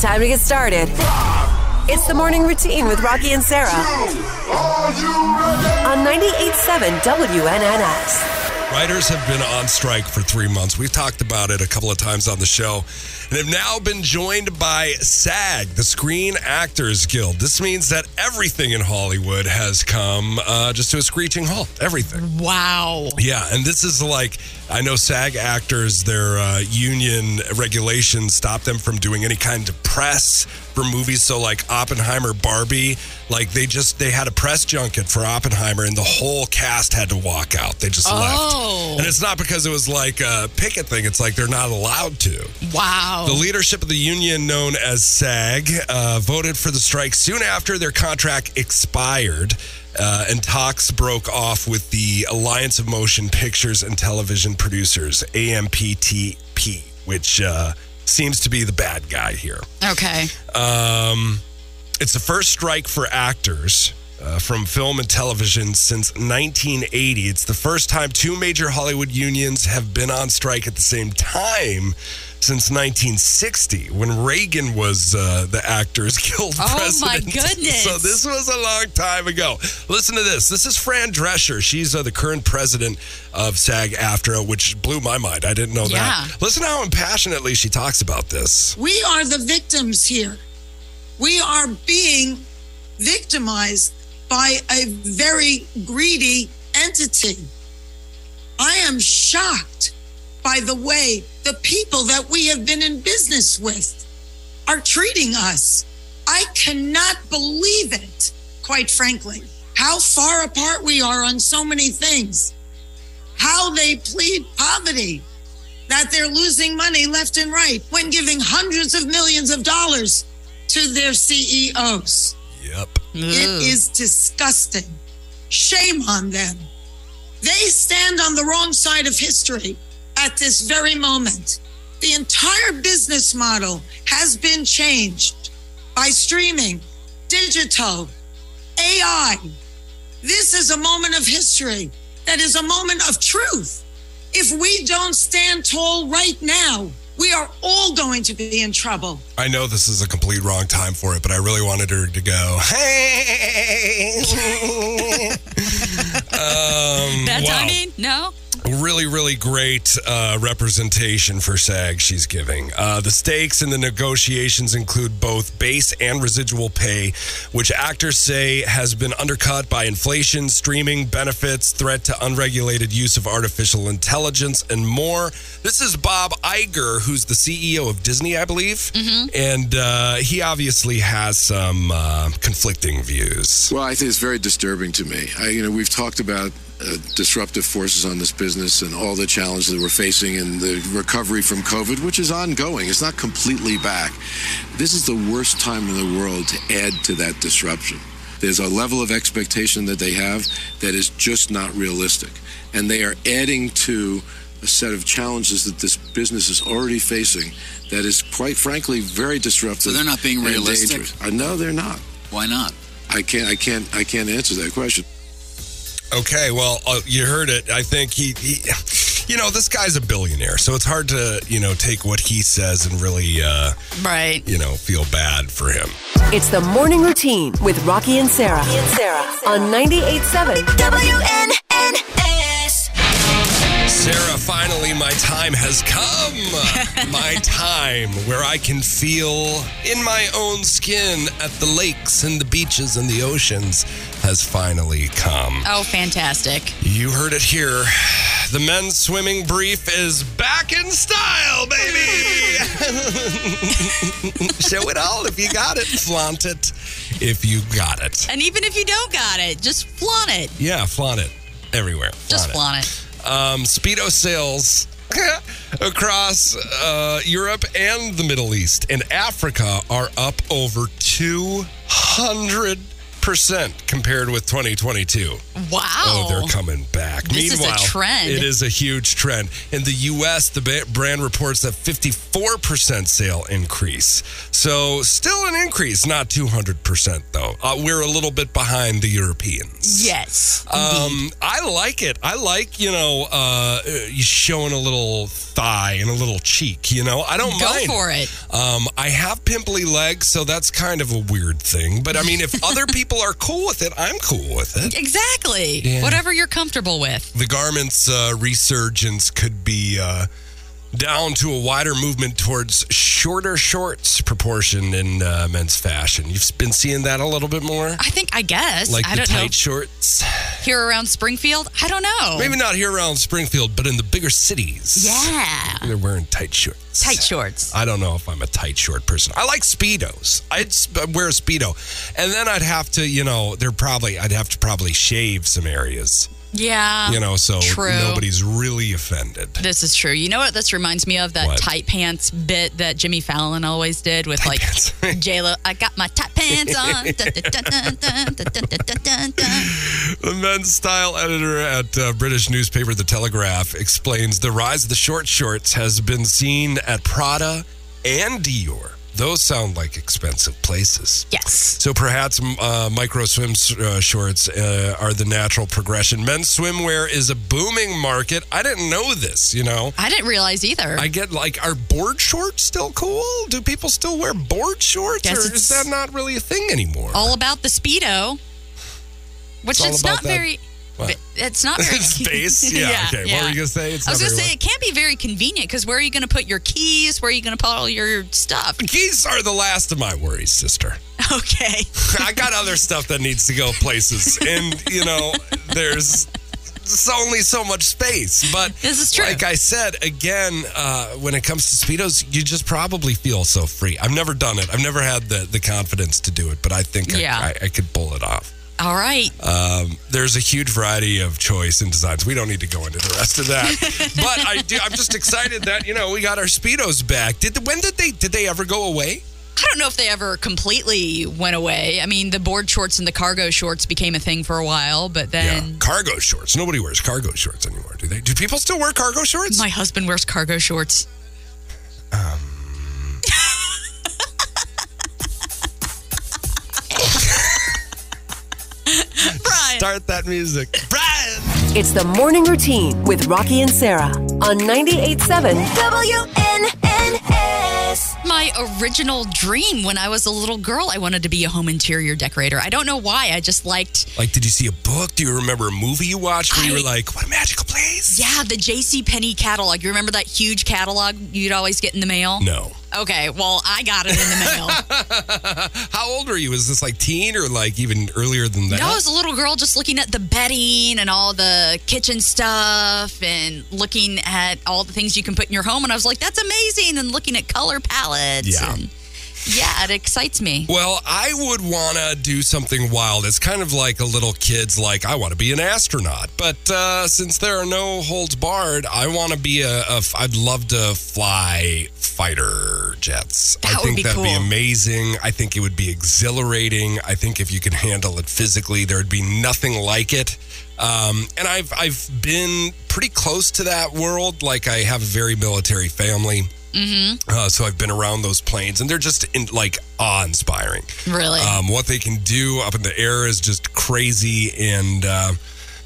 Time to get started. It's the morning routine with Rocki and Sarah on 98.7 WNNS. Writers have been on strike for three months. We've talked about it a couple of times on the show and have now been joined by SAG, the Screen Actors Guild. This means that everything in Hollywood has come uh, just to a screeching halt. Everything. Wow. Yeah, and this is like I know SAG actors, their uh, union regulations stop them from doing any kind of press for movies. So like Oppenheimer, Barbie, like they just they had a press junket for Oppenheimer, and the whole cast had to walk out. They just Oh. left, and it's not because it was like a picket thing. It's like they're not allowed to. Wow. The leadership of the union, known as SAG, uh, voted for the strike soon after their contract expired. Uh, and talks broke off with the Alliance of Motion Pictures and Television Producers, AMPTP, which uh, seems to be the bad guy here. okay. Um, it's the first strike for actors uh, from film and television since 1980. It's the first time two major Hollywood unions have been on strike at the same time since 1960 when Reagan was uh, the Actors Guild Oh, my president. goodness. So this was a long time ago. Listen to this. This is Fran Drescher. She's uh, the current president of SAG-AFTRA, which blew my mind. I didn't know Yeah. that. Listen how impassionately she talks about this. We are the victims here. We are being victimized by a very greedy entity. I am shocked by the way the people that we have been in business with are treating us. I cannot believe it, quite frankly, how far apart we are on so many things, how they plead poverty that they're losing money left and right when giving hundreds of millions of dollars to their CEOs. Yep. It is disgusting. Shame on them. They stand on the wrong side of history at this very moment. The entire business model has been changed by streaming, digital, AI. This is a moment of history that is a moment of truth. If we don't stand tall right now, we are all going to be in trouble. I know this is a complete wrong time for it, but I really wanted her to go, hey. um, Bad wow. timing? No? Really, really great uh, representation for SAG she's giving. Uh, the stakes in the negotiations include both base and residual pay, which actors say has been undercut by inflation, streaming benefits, threat to unregulated use of artificial intelligence, and more. This is Bob Iger, who's the CEO of Disney, I believe. And uh, he obviously has some uh, conflicting views. Well, I think it's very disturbing to me. I, you know, we've talked about uh, disruptive forces on this business and all the challenges that we're facing and the recovery from COVID, which is ongoing. It's not completely back. This is the worst time in the world to add to that disruption. There's a level of expectation that they have that is just not realistic. And they are adding to a set of challenges that this business is already facing that is, quite frankly, very disruptive. So they're not being and realistic? dangerous. Uh, no, they're not. Why not? I can't. I can't. I can't answer that question. Okay, well, uh, you heard it. I think he, he, you know, this guy's a billionaire, so it's hard to, you know, take what he says and really, uh, Right. you know, feel bad for him. It's the morning routine with Rocki and Sarah, on 98.7 WNNS. My time has come. my time where I can feel in my own skin at the lakes and the beaches and the oceans has finally come. Oh, fantastic. You heard it here. The men's swimming brief is back in style, baby. Show it all if you got it. Flaunt it if you got it. And even if you don't got it, just flaunt it. Yeah, flaunt it everywhere. Just Flaunt it. it. Um, Speedo sales across uh, Europe and the Middle East and Africa are up over 200%. 6% compared with 2022. Wow. Oh, they're coming back. This is a Meanwhile, trend. it is a huge trend. In the U.S., the brand reports a 54% sale increase. So, still an increase, not 200%, though. Uh, we're a little bit behind the Europeans. Yes. Um, I like it. I like, you know, uh, showing a little thigh and a little cheek, you know? I don't Go mind. Go for it. Um, I have pimply legs, so that's kind of a weird thing. But I mean, if other people are cool with it, I'm cool with it. Exactly. Yeah. Whatever you're comfortable with. The garment's uh, resurgence could be uh, down to a wider movement towards shorter shorts proportion in uh, men's fashion. You've been seeing that a little bit more? I think, I guess. Like I the don't tight know. shorts? Here around Springfield? I don't know. Maybe not here around Springfield, but in the bigger cities. Yeah. They're wearing tight shorts. Tight shorts. I don't know if I'm a tight short person. I like speedos. I'd sp- wear a speedo, and then I'd have to, you know, they're probably I'd have to probably shave some areas, yeah. You know, so true. nobody's really offended. This is true. You know what this reminds me of? That what? tight pants bit that Jimmy Fallon always did with tight like J Lo. I got my tight pants on. the men's style editor at uh, British newspaper The Telegraph explains the rise of the short shorts has been seen at Prada and Dior. Those sound like expensive places. Yes. So perhaps uh, micro swim uh, shorts uh, are the natural progression. Men's swimwear is a booming market. I didn't know this, you know. I didn't realize either. I get like, are board shorts still cool? Do people still wear board shorts? Guess or is that not really a thing anymore? all about the speedo, which It's it's not that- very. What? It's not very Space? Yeah, okay. What were you gonna say? It's I was going to say it can't be very convenient because where are you going to put your keys? Where are you going to put all your stuff? Keys are the last of my worries, sister. Okay. I got other stuff that needs to go places, and you know, there's it's only so much space. But This is true. Like I said, again, uh, when it comes to speedos, you just probably feel so free. I've never done it. I've never had the the confidence to do it, but I think I- Yeah. I, I could pull it off. All right. Um, there's a huge variety of choice and designs. We don't need to go into the rest of that, but I do. I'm just excited that you know we got our speedos back. Did when did they did they ever go away? I don't know if they ever completely went away. I mean, the board shorts and the cargo shorts became a thing for a while, but then cargo shorts. Nobody wears cargo shorts anymore, do they? Do people still wear cargo shorts? my husband wears cargo shorts. Brian. Start that music, Brian. It's the morning routine with Rocki and Sarah on 98.7 WNNS. My original dream when I was a little girl, I wanted to be a home interior decorator. I don't know why. I just liked, Like, did you see a book? Do you remember a movie you watched where you were like, "What a magical place"? yeah, the J.C. Penney catalog. You remember that huge catalog you'd always get in the mail? No. Okay, well, I got it in the mail. How old were you? Was this like teen or like even earlier than that? No, I was a little girl just looking at the bedding and all the kitchen stuff and looking at all the things you can put in your home. And I was like, that's amazing. And looking at color palettes. Yeah. And yeah, it excites me. Well, I would want to do something wild. It's kind of like a little kid's like, I want to be an astronaut. But uh, since there are no holds barred, I want to be a, a. I'd love to fly fighter jets. I That would think be that'd be amazing. I think it would be exhilarating. I think if you can handle it physically, there'd be nothing like it. Um, and I've I've been pretty close to that world. Like I have a very military family. Uh, so I've been around those planes, and they're just in, like awe-inspiring. Really? Um, what they can do up in the air is just crazy, and uh,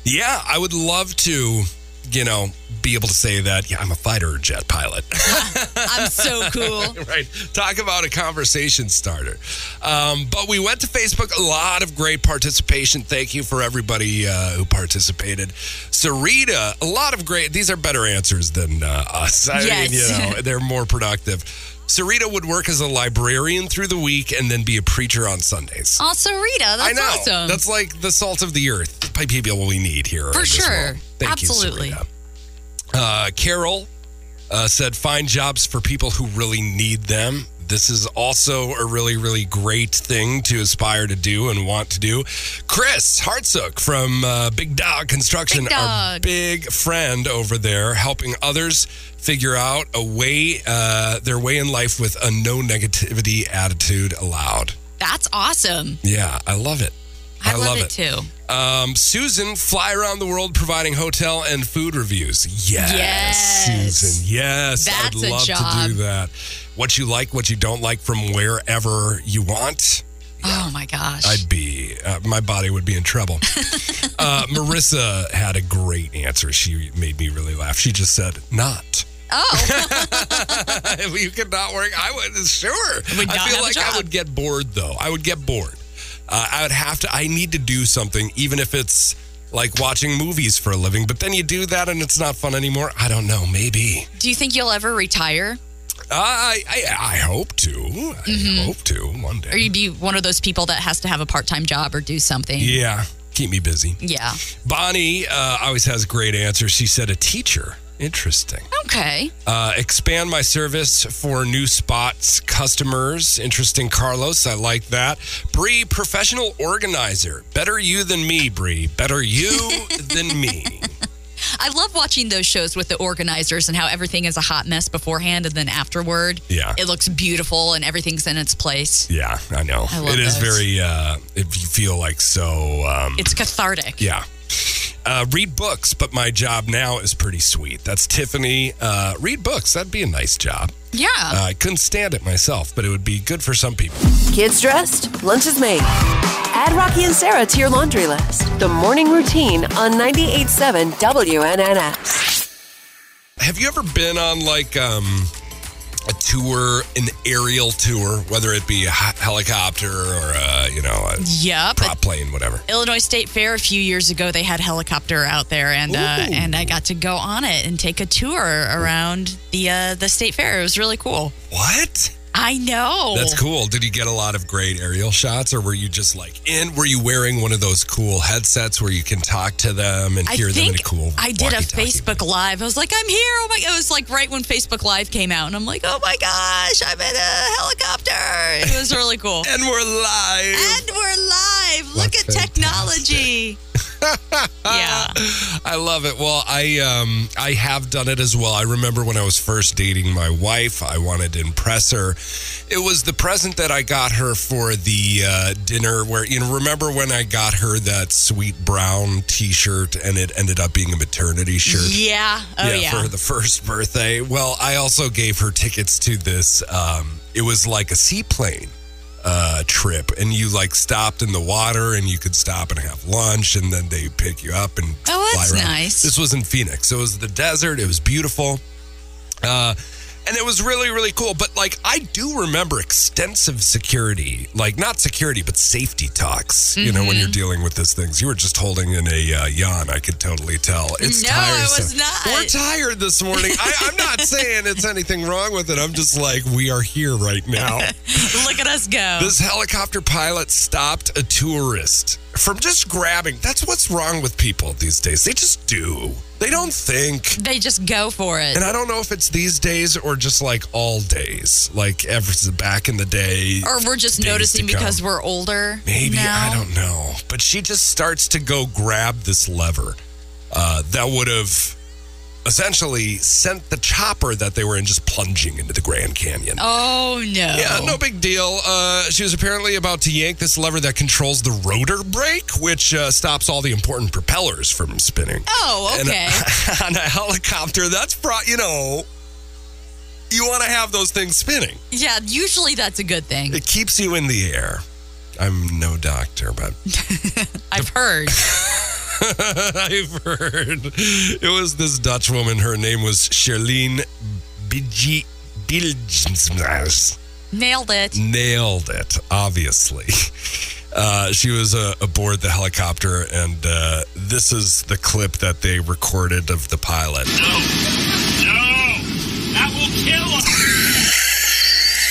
yeah, I would love to, you know, be able to say that. Yeah, I'm a fighter jet pilot. I'm so cool. right. Talk about a conversation starter. Um, but we went to Facebook. A lot of great participation. Thank you for everybody uh, who participated. Sarita, a lot of great. These are better answers than uh, us. I Yes. mean, you know, they're more productive. Sarita would work as a librarian through the week and then be a preacher on Sundays. Also, Rita, that's I know. awesome. That's like the salt of the earth. People we need here. For sure. Thank Absolutely. You, Sarita. Uh, Carol uh, said, find jobs for people who really need them. This is also a really, really great thing to aspire to do and want to do. Chris Hartsook from uh, Big Dog Construction, Big our big friend over there, helping others figure out a way, uh, their way in life with a no negativity attitude allowed. that's awesome. Yeah, I love it. I, I love, love it, it. too. Um, Susan, fly around the world providing hotel and food reviews. Yes, Yes. Susan. Yes, That's I'd a love to do that. What you like, what you don't like from wherever you want. Oh my gosh. I'd be, uh, my body would be in trouble. uh, Marissa had a great answer. She made me really laugh. She just said, not. oh, if you could not work, I would, sure. Would I feel like I would get bored, though. I would get bored. Uh, I would have to, I need to do something, even if it's like watching movies for a living. But then you do that and it's not fun anymore. I don't know. Maybe. do you think you'll ever retire? I, I, I hope to. I hope to one day. Or you'd be one of those people that has to have a part time job or do something? yeah. Keep me busy. Yeah. Bonnie uh, always has great answers. She said a teacher. Interesting. Okay. Uh, expand my service for new spots, customers. Interesting, Carlos. I like that. Bree, professional organizer. Better you than me, Bree. Better you than me. I love watching those shows with the organizers and how everything is a hot mess beforehand and then afterward. Yeah. It looks beautiful and everything's in its place. Yeah, I know. I love it is those. very. Uh, if you feel like so. Um, It's cathartic. yeah. Uh, read books, but my job now is pretty sweet. That's Tiffany. Uh, read books. That'd be a nice job. Yeah. Uh, I couldn't stand it myself, but it would be good for some people. Kids dressed? Lunch is made. Add Rocki and Sarah to your laundry list. The morning routine on 98.7 WNNS. Have you ever been on like um, a tour, an aerial tour, whether it be a helicopter or uh, you know a yep. prop plane, whatever? Illinois State Fair a few years ago, they had helicopter out there, and uh, and I got to go on it and take a tour around the uh, the state fair. It was really cool. What? I know. That's cool. Did you get a lot of great aerial shots, or were you just like in? Were you wearing one of those cool headsets where you can talk to them and I hear them in a cool? I did a? Facebook Live. I was like, I'm here. Oh my! It was like right when Facebook Live came out, and I'm like, oh my gosh, I'm in a helicopter. It was really cool. and we're live. and we're live. Look That's at technology. yeah. I love it. Well, I um I have done it as well. I remember when I was first dating my wife, I wanted to impress her. It was the present that I got her for the uh, dinner where you know remember when I got her that sweet brown t-shirt and it ended up being a maternity shirt. Yeah. Oh yeah. for the first birthday. Well, I also gave her tickets to this. Um, it was like a seaplane uh, trip, and you like stopped in the water, and you could stop and have lunch, and then they pick you up and Oh, that's nice. This was in Phoenix, so it was the desert. It was beautiful. Uh, and it was really, really cool. But like, I do remember extensive security, like not security, but safety talks. You know, when Mm-hmm. you're dealing with these things, you were just holding in a uh, yawn. I could totally tell. It's No, I tiresome. was not. We're tired this morning. I, I'm not saying it's anything wrong with it. I'm just like, we are here right now. Look at us go. This helicopter pilot stopped a tourist from just grabbing. That's what's wrong with people these days. They just do. They don't think. they just go for it. And I don't know if it's these days or just like all days, like ever back in the day. or we're just noticing because we're older. Maybe now. I don't know, but she just starts to go grab this lever uh, that would have essentially sent the chopper that they were in just plunging into the Grand Canyon. Oh no. Yeah, no big deal. Uh, she was apparently about to yank this lever that controls the rotor brake, which uh, stops all the important propellers from spinning. Oh, And okay. on a helicopter, that's pro- you know, you want to have those things spinning. yeah, usually that's a good thing. It keeps you in the air. I'm no doctor, but I've heard. I've heard it was this Dutch woman. Her name was Charlene Bidji Biljensmaas. Nailed it. Nailed it, obviously. Uh, she was uh, aboard the helicopter, and uh, this is the clip that they recorded of the pilot. No, no, that will kill us.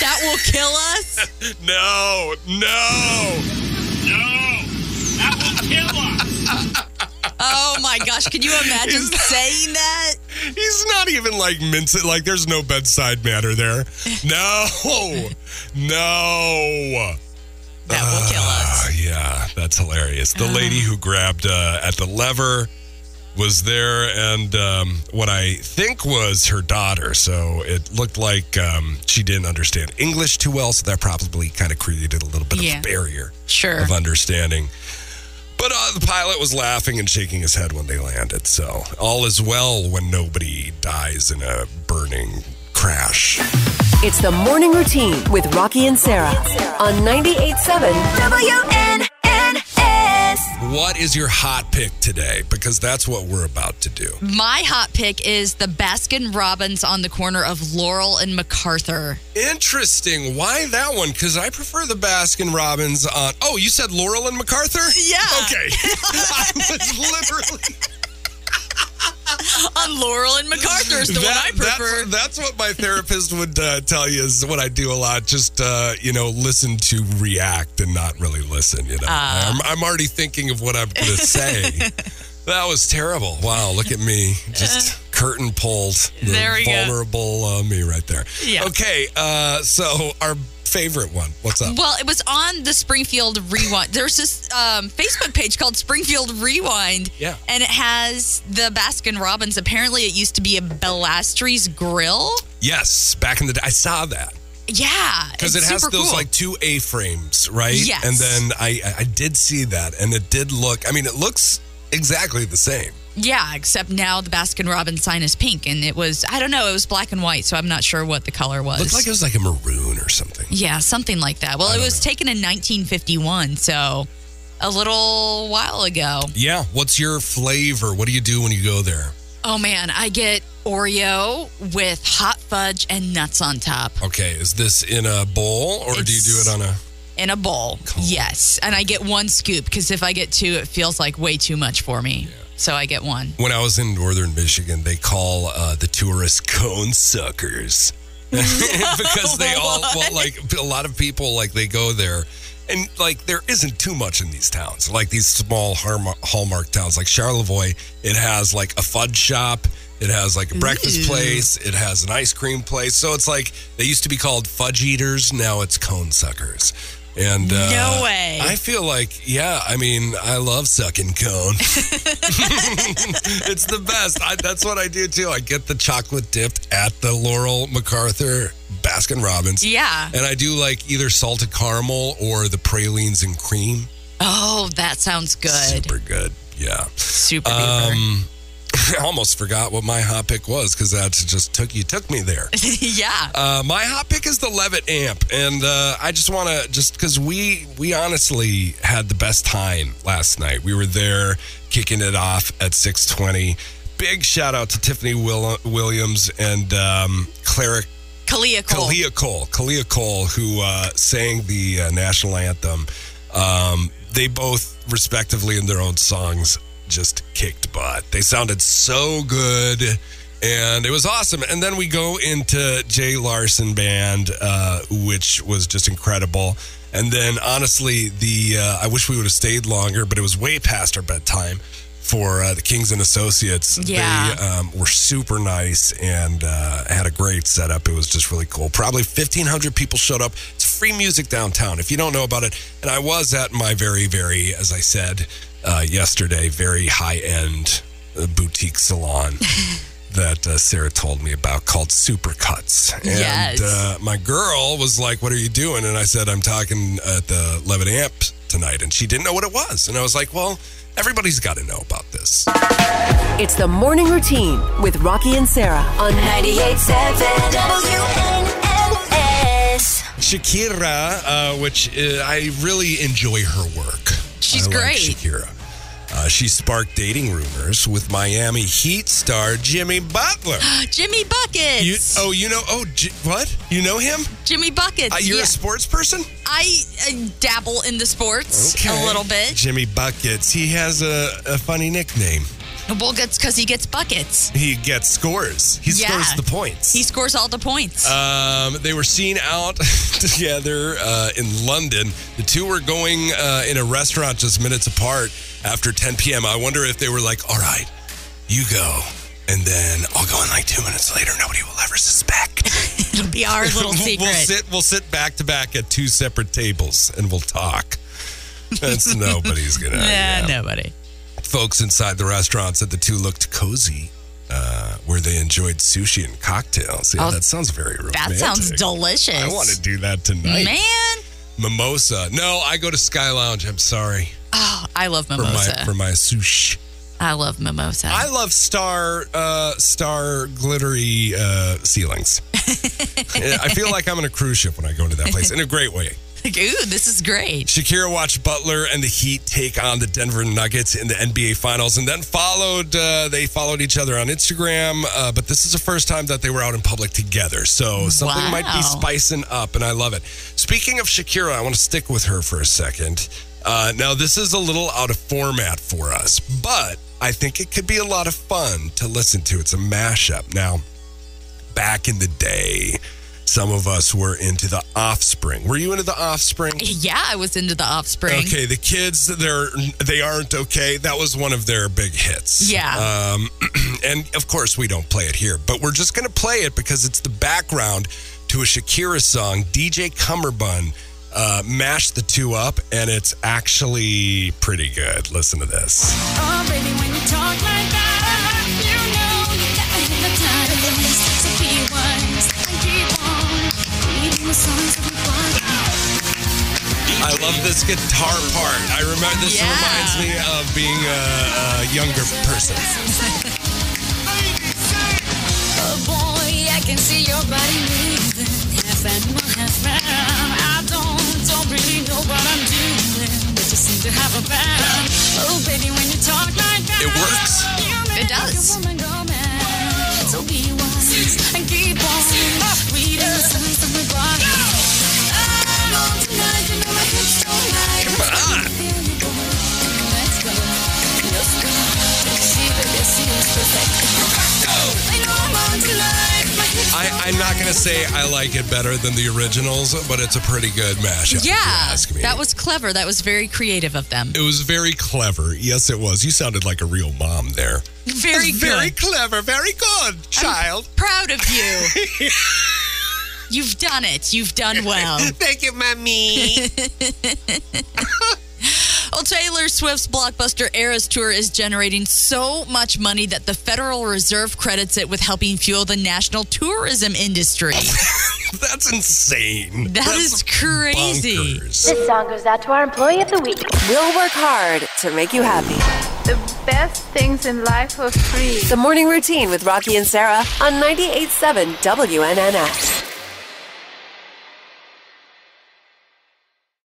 That will kill us. No, no. No, that will kill us. Oh my gosh. Can you imagine saying that? He's not even like mincing. Like, there's no bedside manner there. No, no. That will kill us. Uh, yeah, that's hilarious. The lady who grabbed uh, at the lever was there, and um, what I think was her daughter. So it looked like um, she didn't understand English too well, so that probably kind of created a little bit Yeah. of a barrier Sure. of understanding. But uh, the pilot was laughing and shaking his head when they landed. So all is well when nobody dies in a burning crash. It's the morning routine with Rocki and Sarah on 98.7 WNNS. What is your hot pick today? Because that's what we're about to do. My hot pick is the Baskin Robbins on the corner of Laurel and MacArthur. Interesting. Why that one? Because I prefer the Baskin Robbins on. Oh, you said Laurel and MacArthur? Yeah. Okay. I was literally. On Laurel and MacArthur is the one I prefer. That's, that's what my therapist would uh, tell you is what I do a lot. Just, uh, you know, listen to react and not really listen, you know. Ah. I'm, I'm already thinking of what I'm going to say. that was terrible. Wow, look at me. Just curtain pulls. The There we go. vulnerable uh, me right there. Yeah. Okay, uh, so our favorite one. What's up? Well, it was on the Springfield Rewind. There's this um, Facebook page called Springfield Rewind. Yeah. And it has the Baskin Robbins. Apparently, it used to be a Belastries grill. Yes, back in the day. I saw that. Yeah. Because it has those cool. like two A frames, right? Yes. And then I I did see that, and it did look. I mean, it looks exactly the same. Yeah, except now the Baskin Robbins sign is pink, and it was I don't know, it was black and white, so I'm not sure what the color was. Looked like it was like a maroon or something. yeah, something like that. Well, it was taken in 1951, so a little while ago. Yeah. What's your flavor? What do you do when you go there? Oh man, I get Oreo with hot fudge and nuts on top Okay, is this in a bowl or do you do it on a? In a bowl. Yes, and I get one scoop because if I get two, it feels like way too much for me. So I get one. When I was in northern Michigan, they call uh, the tourists cone suckers because they all well, like a lot of people like they go there. And like there isn't too much in these towns, like these small Hallmark, Hallmark towns, like Charlevoix. It has like a fudge shop, it has like a breakfast place, it has an ice cream place. So it's like they used to be called fudge eaters, now it's cone suckers. And uh, No way. I feel like, yeah, I mean, I love sucking cone. it's the best. I, that's what I do too. I get the chocolate dipped at the Laurel MacArthur Baskin Robbins. Yeah. And I do like either salted caramel or the pralines and cream. Oh, that sounds good. Super good. Yeah. Super. Um, I almost forgot what my hot pick was because that just took you took me there. yeah. Uh, my hot pick is the Levitt amp, and uh, I just want to just because we we honestly had the best time last night. We were there kicking it off at six twenty. Big shout out to Tiffany Will- Williams and um, Clara Kalia Cole. Kalia Cole, Kalia Cole, who uh, sang the uh, national anthem. Um, they both, respectively, in their own songs, just kicked butt. They sounded so good, and it was awesome. And then we go into Jay Larson Band, uh, which was just incredible. And then, honestly, the uh, I wish we would have stayed longer, but it was way past our bedtime for uh, the Kings and Associates. Yeah. They um, were super nice and uh, had a great setup. It was just really cool. Probably 1,500 people showed up. It's free music downtown if you don't know about it. And I was at my very, very, as I said uh, yesterday, very high end uh, boutique salon. That uh, Sarah told me about called Supercuts. And Yes. uh, my girl was like, What are you doing? And I said, I'm talking at the Levitt Amp tonight. And she didn't know what it was. And I was like, Well, everybody's got to know about this. It's the morning routine with Rocki and Sarah on 98.7 WNNS. Shakira, uh, which uh, I really enjoy her work. She's I like great. Shakira. Uh, she sparked dating rumors with Miami Heat star Jimmy Butler. Jimmy Buckets. You, oh, you know? Oh, J- what? You know him? Jimmy Buckets. Uh, you're yeah. a sports person? I uh, dabble in the sports Okay. a little bit. Jimmy Buckets. He has a, a funny nickname. Well, it's because he gets buckets. He gets scores. He Yeah. scores the points. He scores all the points. Um, they were seen out together uh, in London. The two were going uh, in a restaurant just minutes apart after 10 p.m. I wonder if they were like, all right, you go. And then I'll go in like two minutes later. Nobody will ever suspect. It'll be our little secret. We'll sit. We'll sit back to back at two separate tables and we'll talk. That's nobody's gonna. Nah, yeah. nobody. Folks inside the restaurant said the two looked cozy, uh, where they enjoyed sushi and cocktails. Yeah, Oh, that sounds very romantic. That sounds delicious. I want to do that tonight. Man. Mimosa. No, I go to Sky Lounge. I'm sorry. Oh, I love for mimosa. my for my sushi. I love mimosa. I love star uh, star glittery uh, ceilings. I feel like I'm on a cruise ship when I go into that place in a great way. Ooh, this is great. Shakira watched Butler and the Heat take on the Denver Nuggets in the NBA Finals, and then followed. Uh, they followed each other on Instagram, uh, but this is the first time that they were out in public together. So something might be spicing up, and I love it. Speaking of Shakira, I want to stick with her for a second. Uh, now, this is a little out of format for us, but I think it could be a lot of fun to listen to. It's a mashup. Now, back in the day, some of us were into the Offspring. Were you into the Offspring? Yeah, I was into the offspring. Okay, the kids they're they aren't okay. That was one of their big hits. Yeah. Um, and of course we don't play it here, but we're just gonna play it because it's the background to a Shakira song. DJ Cummerbund uh, mashed the two up, and it's actually pretty good. Listen to this. Oh, baby, I love this guitar part. I remember this Yeah. reminds me of being a, a younger person. Oh boy, I can see your body moving, half animal, half man. I don't, don't really know what I'm doing, but you seem to have a plan. Oh baby, when you talk like that, It works. It does. a woman go mad. So be wise and keep on reading the signs I, I'm not gonna say I like it better than the originals, but it's a pretty good mashup. Yeah, ask me. that was clever. That was very creative of them. It was very clever. Yes, it was. You sounded like a real mom there. Very good. Very clever. Very good, child. Proud of you. You've done it. You've done well. Thank you, mommy. Well, Taylor Swift's blockbuster Eras Tour is generating so much money that the Federal Reserve credits it with helping fuel the national tourism industry. That's insane. That That's is crazy. bonkers. This song goes out to our employee of the week. We'll work hard to make you happy. The best things in life are free. The morning routine with Rocki and Sarah on 98.7 WNNS.